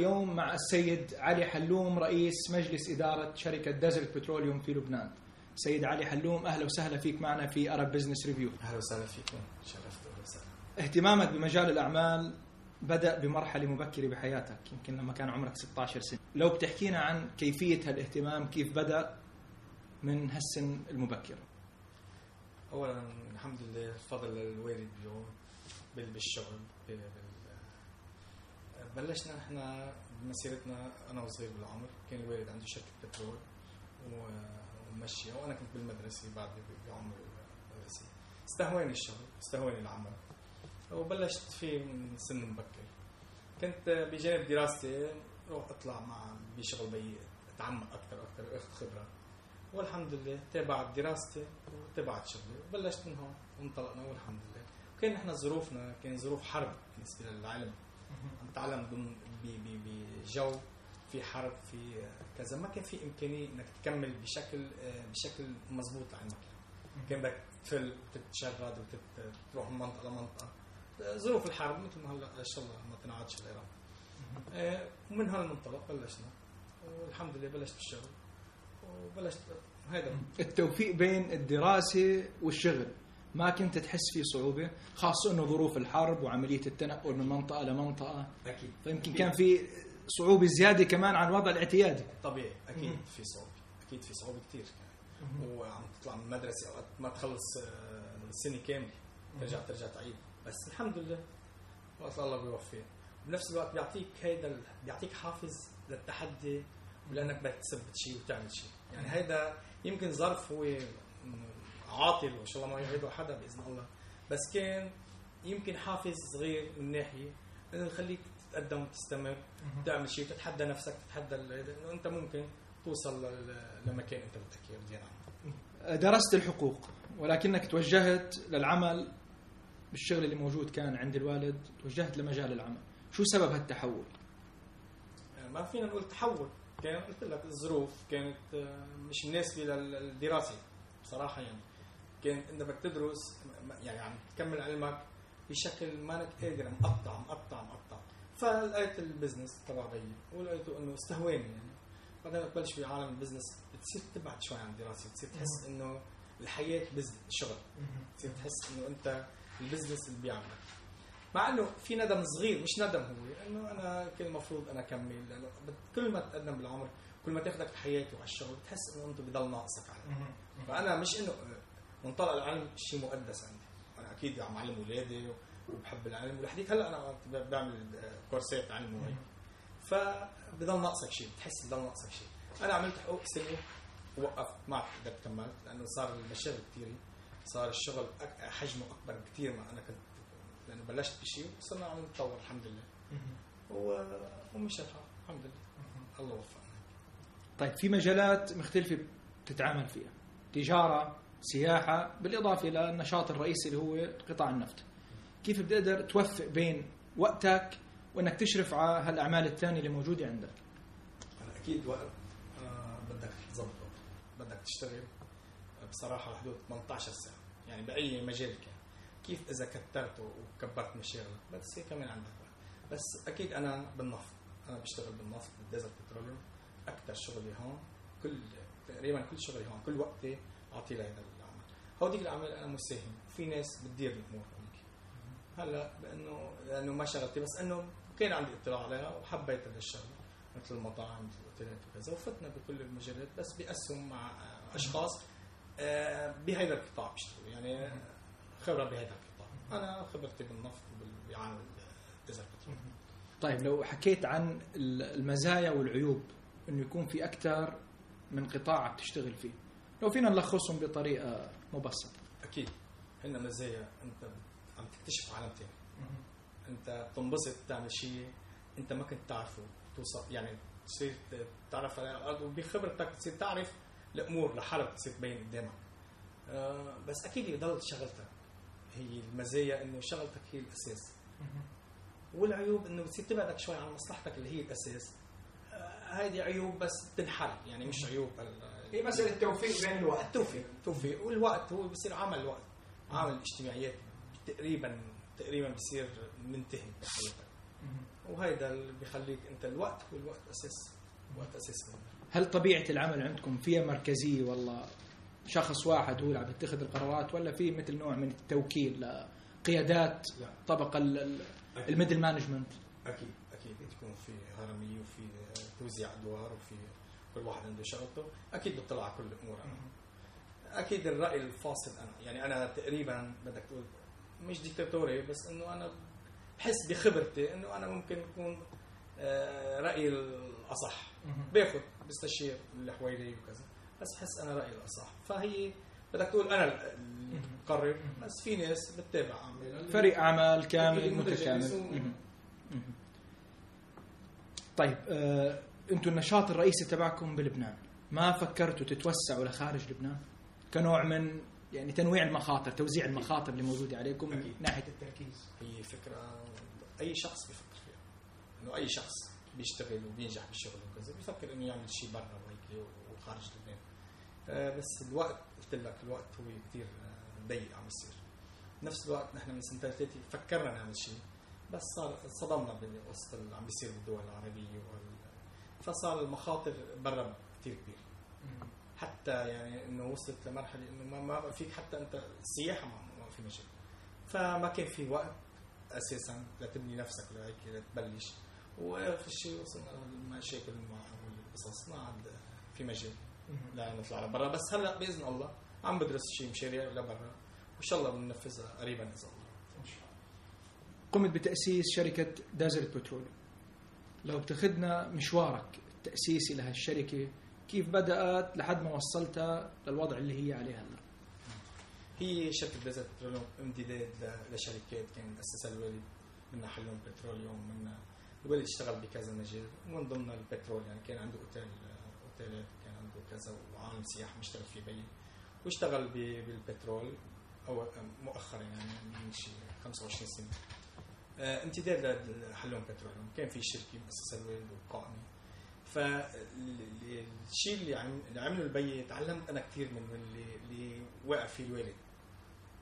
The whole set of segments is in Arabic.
اليوم مع السيد علي حلوم رئيس مجلس إدارة شركة Desert Petroleum في لبنان. سيد علي حلوم أهلا وسهلا فيك معنا في Arab Business Review أهلا وسهلا فيكم. شرفت وسهلا. اهتمامك بمجال الأعمال بدأ بمرحلة مبكرة بحياتك يمكن لما كان عمرك 16 سنة. لو بتحكينا عن كيفية هالاهتمام كيف بدأ من هالسن المبكر؟ اولا الحمد لله الفضل للوالد بيوم بال- بالشغل بلشنا إحنا بمسيرتنا أنا وصغير بالعمر. كان الوالد عنده شركة بترول و- ومشي. وأنا كنت بالمدرسة بعد بعمر المدرسة. استهواني الشغل استهواني العمل. وبلشت فيه من سن مبكر. كنت بجانب دراستي روح أطلع مع بشغل بيي أتعمق أكثر وأكثر وأخذ خبرة. والحمد لله تابعت دراستي وتابعت شغلي. وبلشت من هون وانطلقنا والحمد لله. كان إحنا ظروفنا كان ظروف حرب بالنسبة للعلم تتعلم ب- بجو في حرب في كذا. ما كان في إمكانية إنك تكمل بشكل بشكل مضبوط علمك كان بدك تفل وتتشرد وتروح من منطقة لمنطقة. ظروف الحرب مثل ما هلأ إن شاء الله ما تنعادش العراق. آه، ومن هالمنطلق بلشنا والحمد لله بلشت بالشغل وبلشت هذا التوفيق بين الدراسة والشغل. ما كنت تحس فيه صعوبة خاصة أنه ظروف الحرب وعملية التنقل من منطقة لمنطقة. أكيد. فيمكن كان في صعوبة زيادة كمان عن الوضع الاعتيادي. طبيعي. أكيد مم. في صعوبة. أكيد في صعوبة كثير وعم تطلع من المدرسة اوقات ما تخلص آه، السنة كاملة. ترجع ترجع تعيد. بس الحمد لله وقت الله بيوفق بنفس الوقت بيعطيك هيدا ال- بيعطيك حافز للتحدي ولانك بدك تثبت شيء وتعمل شيء. يعني هيدا يمكن ظرف هو عاطل وإن شاء الله ما يعيده حدا بإذن الله. بس كان يمكن حافز صغير من ناحية إنه يخليك تتقدم وتستمر تعمل شيء تتحدى نفسك تتحدى انه أنت ممكن توصل لمكان أنت بدك اياه درست الحقوق ولكنك توجهت للعمل بالشغل اللي موجود كان عند الوالد توجهت لمجال العمل. شو سبب هالتحول؟ يعني ما فينا نقول تحول كان قلت لك الظروف كانت آه، مش مناسبه للدراسه بصراحة يعني. كان انت بدك تدرس يعني عم تكمل علمك بشكل ما انك قادر مقطع مقطع مقطع فلقيت البزنس تبع بيي ولقيته إنه استهواني يعني. بعدين تبلش في عالم ال business بتصير تبعد شوي عن الدراسه بتصير تحس إنه الحياة business شغل. بتصير تحس إنه أنت ال business اللي بيعملك. مع إنه في ندم صغير مش ندم هو انه أنا كان المفروض أنا أكمل لأنه كل ما تقدم بالعمر كل ما تاخذك الحياة وعلى الشغل بتحس إنه انت بضل ناقصك علم فأنا مش إنه منطلق العلم شيء مقدس عندي. أنا أكيد عم علم أولادي وبحب العلم ولحديت هلأ أنا بعمل كورسات علم وهيك. فبضل ناقصك شيء بتحس بضل ناقصك شيء. أنا عملت حقوق سنه وقفت ما قدرت كملت لأنه صار المشاغل كثيره صار الشغل حجمه أكبر بكثير ما أنا كنت لأنه بلشت بشيء وصرنا عم نتطور الحمد لله. و- ومشى الحال الحمد لله. الله وفقنا طيب في مجالات مختلفة بتتعامل فيها. تجارة سياحة بالإضافة للنشاط الرئيسي اللي هو قطاع النفط. كيف بتقدر توفق بين وقتك وإنك تشرف على هالأعمال الثانية اللي موجودة عندك؟ أكيد وقت آه بدك تظبط وقت. بدك تشتغل. بصراحة حدود 18 ساعة يعني بأي مجال كان. كيف إذا كترت وكبرت مشاغلك بس هي كمان عندك وقت. بس أكيد أنا بالنفط أنا بشتغل بالنفط بالديزل بتروليوم أكثر شغلي هون كل تقريبا كل شغلي هون كل وقتي اعطيه لهذا العمل هوديك الاعمال أنا مساهم في ناس بتدير الأمور هونيك. هلا بانه لأنه ما شغلتي بس أنه كان عندي اطلاع عليها وحبيت هذا الشغله مثل المطاعم مثل الأوتيلات وكذا. وفتنا بكل المجالات بس باسهم مع أشخاص آه، بهذا القطاع بيشتغلوا. يعني خبرة بهذا القطاع. أنا خبرتي بالنفط بترول طيب لو حكيت عن المزايا والعيوب إنه يكون في أكثر من قطاع بتشتغل فيه. لو فينا نلخصهم بطريقة مبسطة. أكيد. هن مزايا. أنت عم تكتشف عالم ثاني أنت بتنبسط تعمل شيء أنت ما كنت تعرفه. توصل يعني تصير تعرف على الأرض وبخبرتك تصير تعرف الأمور لحالك تصير تبين قدامك. آه بس أكيد يضل شغلتك. هي المزايا إنه شغلتك هي الأساس. والعيوب إنه بتصير تبعدك شوي عن مصلحتك اللي هي الأساس. آه هيدي عيوب بس تنحل يعني مش عيوب هي مسألة توفيق بين الوقت. التوفيق التوفيق. والوقت هو بصير عمل الوقت عامل الاجتماعيات تقريبا تقريبا بصير منتهي بحياتك وهيدا اللي بيخليك أنت الوقت هو الوقت أساس وقت أساس هل طبيعة العمل عندكم فيها مركزية والله؟ شخص واحد هو اللي عم يتخذ القرارات ولا في مثل نوع من التوكيل لقيادات. طبقه ال middle management؟ أكيد أكيد. تكون في هرمية وفي توزيع أدوار وفي كل واحد عنده شغلته أكيد بيطلع على كل الأمور. أنا. أكيد الرأي الفاصل أنا. يعني أنا تقريبا بدك تقول مش ديكتاتوري بس إنه أنا بحس بخبرتي إنه أنا ممكن يكون آه، رأيي الأصح. باخذ بستشير اللي حوالي وكذا بس بحس أنا رأيي الأصح. فهي بدك تقول أنا اللي بقرر بس في ناس بتتابع فريق أعمال كامل متكامل. طيب آه، أنتم النشاط الرئيسي تبعكم بلبنان. ما فكرتوا تتوسعوا لخارج لبنان؟ كنوع من يعني تنويع المخاطر توزيع المخاطر اللي موجودة عليكم من. ناحية التركيز. هي فكرة أي شخص بيفكر فيها. إنه أي شخص بيشتغل وبينجح بالشغل وكذا بيفكر إنه يعمل شيء برا وهيك وخارج لبنان. آه، بس الوقت قلت لك الوقت هو كثير ضيق عم يصير. نفس الوقت نحن من سنتين ثلاثة فكرنا نعمل شيء بس صار صدمنا بوسط اللي عم بيصير بالدول العربية وال... فصار المخاطر برا كثير كبيره حتى يعني إنه وصلت لمرحلة إنه ما ما فيك حتى أنت السياحه ما, ما في مجال فما كان في وقت أساسا لتبني نفسك لهيك لتبلش. واخر شيء وصلنا للمشاكل مع القصص ما عاد في مجال لا نطلع لبرا. بس هلأ بإذن الله عم بدرس شيء مشاريع لبرا وإن شاء الله بننفذها قريبا اذا الله. قمت بتأسيس شركة دازرت بتروليوم لو بتاخذنا مشوارك التأسيسي لهالشركه كيف بدأت لحد ما وصلتها للوضع اللي هي عليه هلا؟ هي شركة ديزرت بتروليوم امتداد لشركات كان اسسها الوالد منا حلوم Petroleum منا الوالد اشتغل بكذا مجال ومن ضمن البترول يعني كان عنده أوتيل أوتيلات كان عنده كذا وعالم سياحه مشتغل فيه بين واشتغل بالبترول أو مؤخرا يعني من شي 25 سنة. آه، امتداد لحلوم Petroleum كان في شركه مؤسسها الوالد وقائمه فالشيء اللي عم اللي عمله البي تعلمت أنا كثير من اللي اللي واقف فيه الوالد.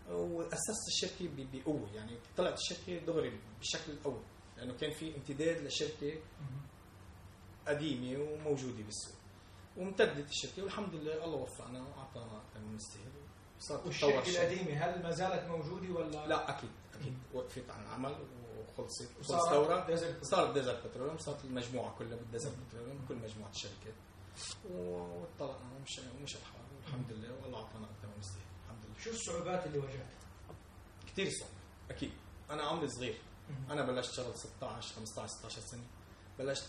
وأسست الشركة بقوة. يعني طلعت الشركة دغري بالشكل الأول لأنه كان في امتداد لشركة قديمة وموجودة بالسوق. وامتدت الشركة والحمد لله الله وفقنا وأعطانا كان وصارت والشركة. القديمة هل ما زالت موجودة ولا؟ لا أكيد أكيد. وقفت عن العمل وخلصت خلص وصارت Desert صارت Desert Petroleum صارت المجموعة كلها بال Desert Petroleum كل مجموعة الشركات وطلعنا ومشى ومشى الحال. والحمد لله والله أعطانا أكثر من نستاهل الحمد لله. شو الصعوبات اللي واجهتها؟ كثير صعب. أكيد. أنا عمري صغير. أنا بلشت شغل 16 15 16 سنة. بلشت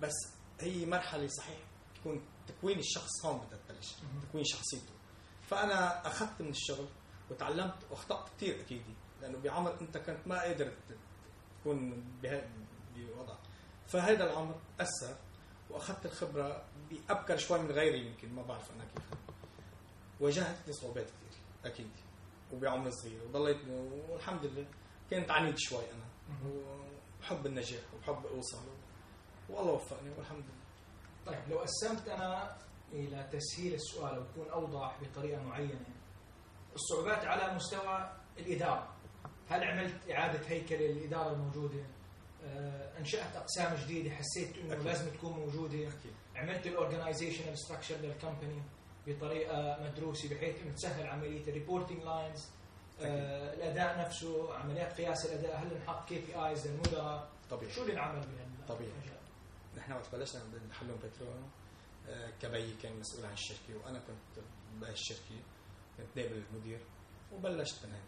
بس هي مرحلة صحيح تكون تكوين الشخص هون بدها تبلش. تكوين شخصيته. فأنا أخذت من الشغل وتعلمت وأخطأت كثير أكيد. لأنه بعمر أنت كنت ما قادر تكون بوضع. فهذا العمر أثر وأخذت الخبرة بأبكر شوي من غيري يمكن ما بعرف أنا كيف. واجهتني صعوبات كثير أكيد وبعمر صغير وضليت والحمد لله. كنت عنيد شوي أنا وبحب النجاح وبحب أوصل. والله وفقني والحمد لله. طيب لو قسمت أنا إلى تسهيل السؤال ويكون أوضح بطريقة معينة الصعوبات على مستوى الإدارة. هل عملت إعادة هيكله للإدارة الموجودة؟ آه، أنشأت أقسام جديدة حسيت إنه أكيد. لازم تكون موجودة. أكيد. عملت ال organizational structure لل company بطريقة مدروسة بحيث إنه تسهل عملية ال reporting lines الأداء نفسه عمليات قياس الأداء هل نحط KPIs للمدراء؟ طبيعي. شو اللي انعمل بهال طبيعي. نحن وقت بلشنا بحلوم بترول آه، كبي كان مسؤول عن الشركة وأنا كنت بهالشركه كنت نائب المدير وبلشت من هنا.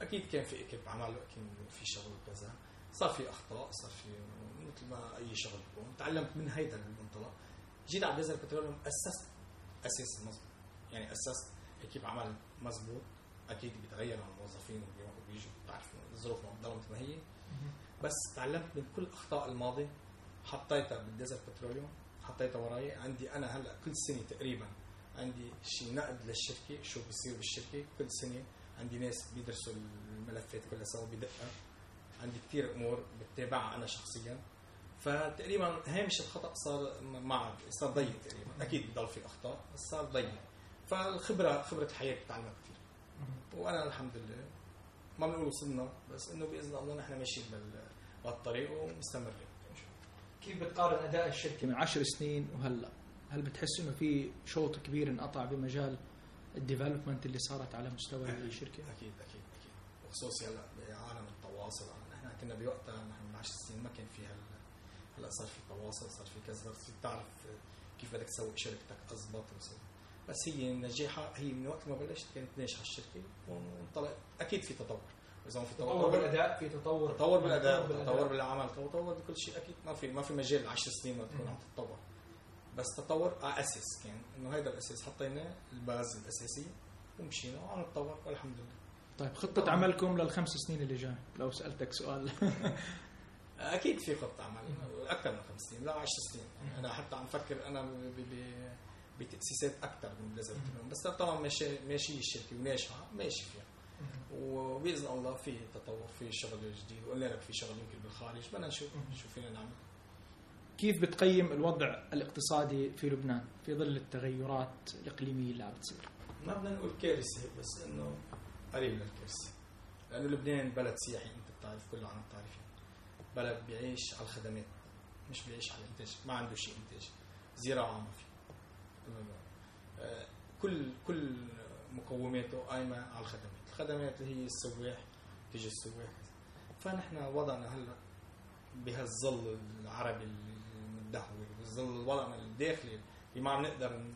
أكيد كان في équipe عمل أكيد في شغل وكذا صار في أخطاء صار في مثل ما أي شغل بيكون تعلمت من هيدا المنطلق. جيت على بيزر بتروليوم أسست أساس مظبوط يعني أسست اكيب عمل مظبوط أكيد بيتغير عن الموظفين وبيروحوا وبيجوا بتعرفوا الظروف ما بتضل مثل ما هي. بس تعلمت من كل أخطاء الماضي. حطيتها بالديزل بتروليوم حطيتها وراي. عندي أنا هلأ كل سنة تقريبا عندي شيء نقد للشركة شو بيصير بالشركة. كل سنة عندي ناس بيدرسوا الملفات كلها سوا بدقه عندي كثير أمور بتابعها أنا شخصيا. فتقريبا هامش الخطأ صار مع صار ضيق تقريبا. أكيد بضل في أخطاء بس صار ضيق. فالخبره خبرة الحياة بتعلمها كثير وأنا الحمد لله ما بنقول وصلنا بس إنه بإذن الله نحن ماشيين بهالطريق ومستمرين كيف بتقارن أداء الشركة من عشر سنين وهلأ؟ هل بتحس إنه في شوط كبير انقطع بمجال الديفلوبمنت اللي صارت على مستوى الشركة؟ أكيد أكيد أكيد. وخصوصي هلا بعالم التواصل. نحن كنا بوقتها نحن من 10 سنين ما كان في هال هلا صار في تواصل صار في كذا. صار تعرف كيف بدك تسوي شركتك اضبط بس هي نجاحها هي من وقت ما بلشت كانت ناجحة الشركة وانطلق. أكيد في تطور. إذا في تطور بالأداء في تطور. تطور بالأداء تطور بالعمل تطور بكل شيء. أكيد ما في ما في مجال 10 سنين ما تكون عم تتطور. بس تطور على أساس. كان إنه هذا الأساس حطيناه الباز الاساسيه ومشينا وعم نتطور والحمد لله. طيب خطة عملكم للخمس سنين اللي جاي لو سألتك سؤال. أكيد في خطة عمل أكثر من خمس سنين لا 10 سنين. أنا حتى عم فكر أنا بتأسيسات أكثر من بليزرد بس طبعا ماشي ماشي الشركة وناجحة ماشي فيها. وبإذن الله في تطور في شغل جديد وقلنا لك في شغل يمكن بالخارج بدنا نشوف شو فينا نعمل. كيف بتقيم الوضع الاقتصادي في لبنان في ظل التغيرات الإقليمية اللي عم تصير؟ ما بدنا نقول كارثة بس إنه قريب للكارثه لأنه لبنان بلد سياحي أنت بتعرف كل العالم بتعرف بلد بيعيش على الخدمات مش بيعيش على الإنتاج ما عنده شيء إنتاج زراعة ما في. آه، كل كل مقوماته قايمة على الخدمات. الخدمات اللي هي السواح تيجي السواح. فنحن وضعنا هلأ بهالظل العربي المدهور بالظل وضعنا الداخلي. اللي ما عم نقدر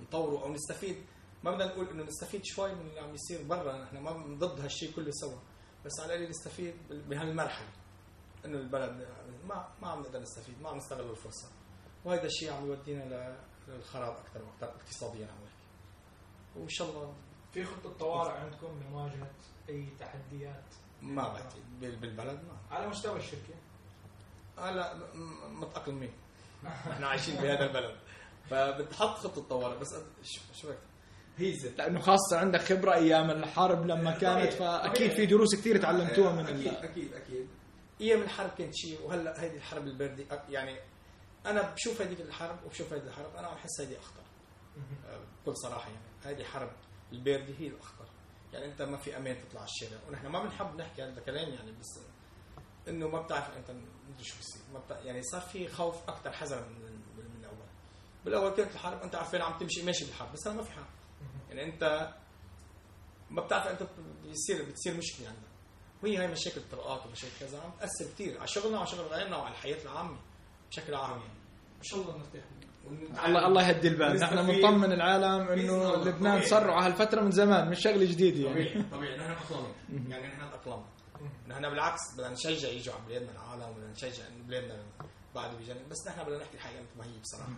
نطوره أو نستفيد. ما بدنا نقول إنه نستفيد شوي من اللي عم يصير برا. نحن ما ضد هالشيء كله سوا. بس على الأقل نستفيد بهالمرحلة إنه البلد ما ما عم نقدر نستفيد ما عم نستغل الفرصة. وهذا الشيء عم يودينا للخراب أكثر وأكثر اقتصاديا عم وإن شاء الله في خطة طوارئ عندكم لمواجهة أي تحديات؟ ما بعتقد. بالبلد ما. على مستوى الشركة. هلا متاقلمين إحنا عايشين بهذا البلد. فبتحط خطة طوارئ. بس شو رايك هيزت لأنه خاصة عندك خبرة أيام الحرب لما كانت فأكيد في دروس كثير تعلمتوها من أكيد أكيد أكيد. أيام الحرب كانت شيء وهلأ هذه الحرب البارده يعني أنا بشوف هذيك الحرب وبشوف هذه الحرب أنا بحس هذه أخطر. بكل صراحة يعني هذه حرب البارده هي الأخطر. يعني أنت ما في أمان تطلع على الشارع. ونحن ما بنحب نحكي هذا الكلام يعني بس إنه ما بتعرف أنت مدري شو بصير ما بتعرف يعني صار في خوف أكثر حذر من من الأول. بالأول كانت الحرب أنت عارفين عم تمشي؟ ماشي بالحرب بس هلا ما في حرب. يعني أنت ما بتعرف أنت بيصير بتصير مشكلة عندك. وهي هاي مشاكل الطرقات ومشاكل كذا. عم تأثر كثير على شغلنا وعلى شغل غيرنا وعلى الحياة العامة بشكل عام يعني. إن شاء الله نرتاح. الله الله يهدي البال نحن بنطمن العالم إنه لبنان صروا على هالفترة من زمان مش شغله جديده يعني. طبيعي. طبيعي. نحن تاقلمنا يعني نحن تاقلمنا نحن بالعكس بدنا نشجع يجوا على بلادنا العالم بدنا نشجع إنه بلادنا بعد بيجنن بس نحن بدنا نحكي الحقيقة مثل ما هي بصراحه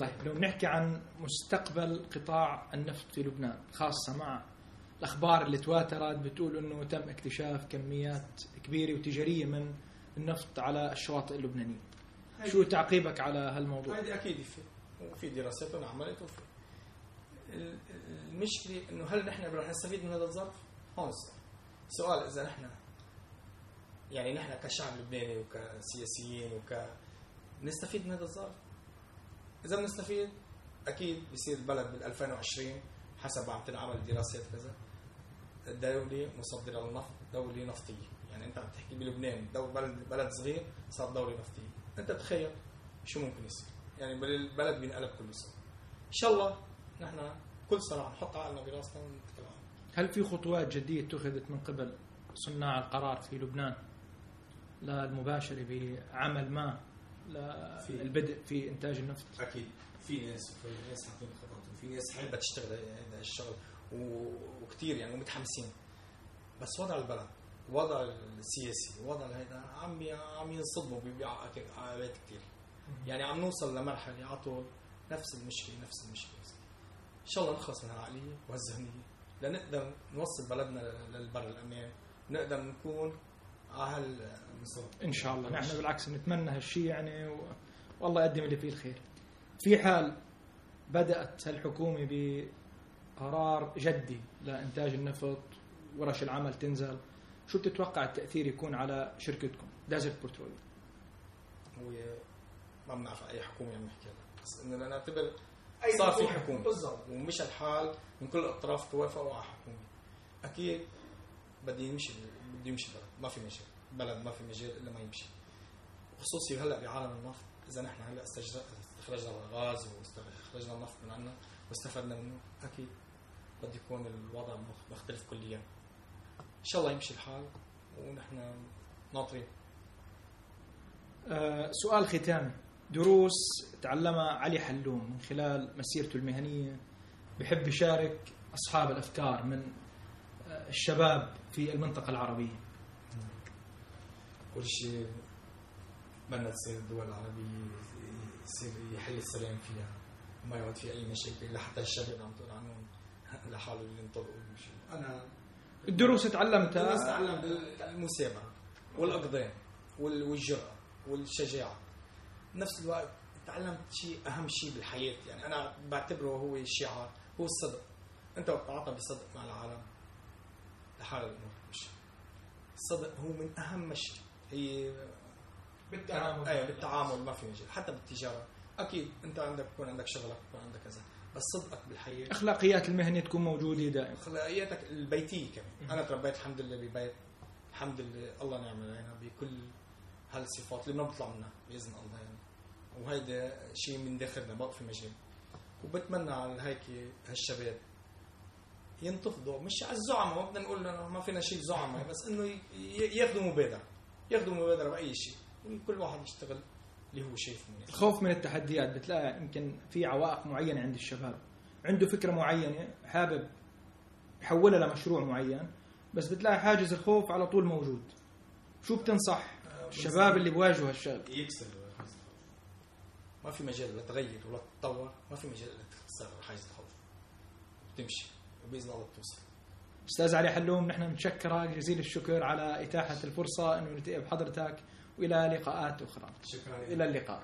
طيب. لو بنحكي عن مستقبل قطاع النفط في لبنان خاصة مع الأخبار اللي تواترت بتقول إنه تم اكتشاف كميات كبيرة وتجارية من النفط على الشواطئ اللبنانية. شو تعقيبك على هالموضوع؟ هذه أكيد في وفي دراسات انعملت وفي. المشكلة إنه هل نحن رح نستفيد من هذا الظرف؟ هون السؤال. سؤال إذا نحن يعني نحن كشعب لبناني وكسياسيين وك نستفيد من هذا الظرف؟ إذا بنستفيد أكيد بيصير البلد بال 2020 حسب عم تنعمل دراسات كذا دولة مصدرة للنفط دولة نفطية يعني أنت عم تحكي بلبنان بلد, بلد صغير صار دولة نفطية أنت تخيل شو ممكن يصير؟ يعني البلد بينقلب كل سنة إن شاء الله نحن كل سنة نحط عقلنا براسنا ونتكل هل في خطوات جدية اتخذت من قبل صناع القرار في لبنان؟ للمباشرة بعمل ما للبدء في إنتاج النفط؟ أكيد. في ناس وفي ناس حاطين خطط وفي ناس حابة تشتغل هذا الشغل وكثير يعني ومتحمسين. بس وضع البلد وضع السياسي وضع هذا عم عم ينصدموا بعقبات كثير يعني عم نوصل لمرحلة على طول نفس المشكلة نفس المشكلة. إن شاء الله نخلص من العقلية والذهنية. لنقدر نوصل بلدنا للبر الامان نقدر نكون على هالمستوى إن شاء الله. نحن بالعكس نتمنى هالشيء يعني و... والله يقدم اللي فيه الخير. في حال بدأت الحكومة بقرار جدي لإنتاج النفط ورش العمل تنزل شو بتتوقع التأثير يكون على شركتكم؟ دازل بتروليوم هو ما بنعرف أي حكومة عم نحكي بس إنه نعتبر صار في حكومة. بالضبط. ومش الحال. من كل الاطراف توافقوا على حكومة. أكيد بدي يمشي بده يمشي البلد ما في مشاكل. بلد ما في مجال إلا ما يمشي. خصوصي هلأ بعالم النفط. إذا نحن هلأ استخرجنا الغاز واستخرجنا النفط من عندنا واستفدنا منه أكيد قد يكون الوضع مخ- مختلف كليا. إن شاء الله يمشي الحال ونحن ناطرين. آه، سؤال ختامي. دروس تعلمها علي حلوم من خلال مسيرته المهنية. بحب يشارك أصحاب الأفكار من آه، الشباب في المنطقة العربية. كل شيء بدنا تصير الدول العربية يصير يحل السلام فيها ما يعود في أي مشاكل لحتى الشباب عم تقول عنهم لحالهم اللي ينطلقوا ويمشوا. أنا الدروس تعلمتها. الناس تعلم بالمثابرة والأقدام وال- والجرأة والشجاعة. نفس الوقت تعلمت شيء أهم شيء بالحياة. يعني أنا بعتبره هو شعار هو الصدق. أنت بتتعاطى بصدق مع العالم لحال الأمور. مش الصدق هو من أهم شيء هي بالتعامل. إيه بالتعامل ما في مجال حتى بالتجارة. أكيد أنت عندك بكون عندك شغلك بكون عندك كذا. بس صدقك بالحياة. أخلاقيات المهنة تكون موجودة دائما. أخلاقياتك البيتية كمان. أنا تربيت الحمد لله ببيت. الحمد لله الله نعم علينا بكل هالصفات اللي ما بنطلع منها بإذن الله يعني. وهيدا شيء من داخلنا ما في مجال. وبتمنى على هيك هالشباب ينتفضوا مش على الزعماء ما بدنا نقول ما فينا شيء زعماء بس إنه ياخذوا مبادرة ياخذوا مبادرة بأي شيء. وكل واحد يشتغل اللي هو شايفه منيح الخوف من التحديات بتلاقي يمكن في عوائق معينة عند الشباب. عنده فكرة معينة حابب يحولها لمشروع معين بس بتلاقي حاجز الخوف على طول موجود. شو بتنصح الشباب اللي بواجهوا هالشغل؟ يكسر ما في مجال لتغير ولا تتطور ما في مجال لتكسر حاجز الخوف. وتمشي وبإذن الله بتوصل أستاذ علي حلوم نحن نتشكرك جزيل الشكر على إتاحة الفرصة إنه نلتقي بحضرتك وإلى لقاءات أخرى. شكرا. إلى اللقاء.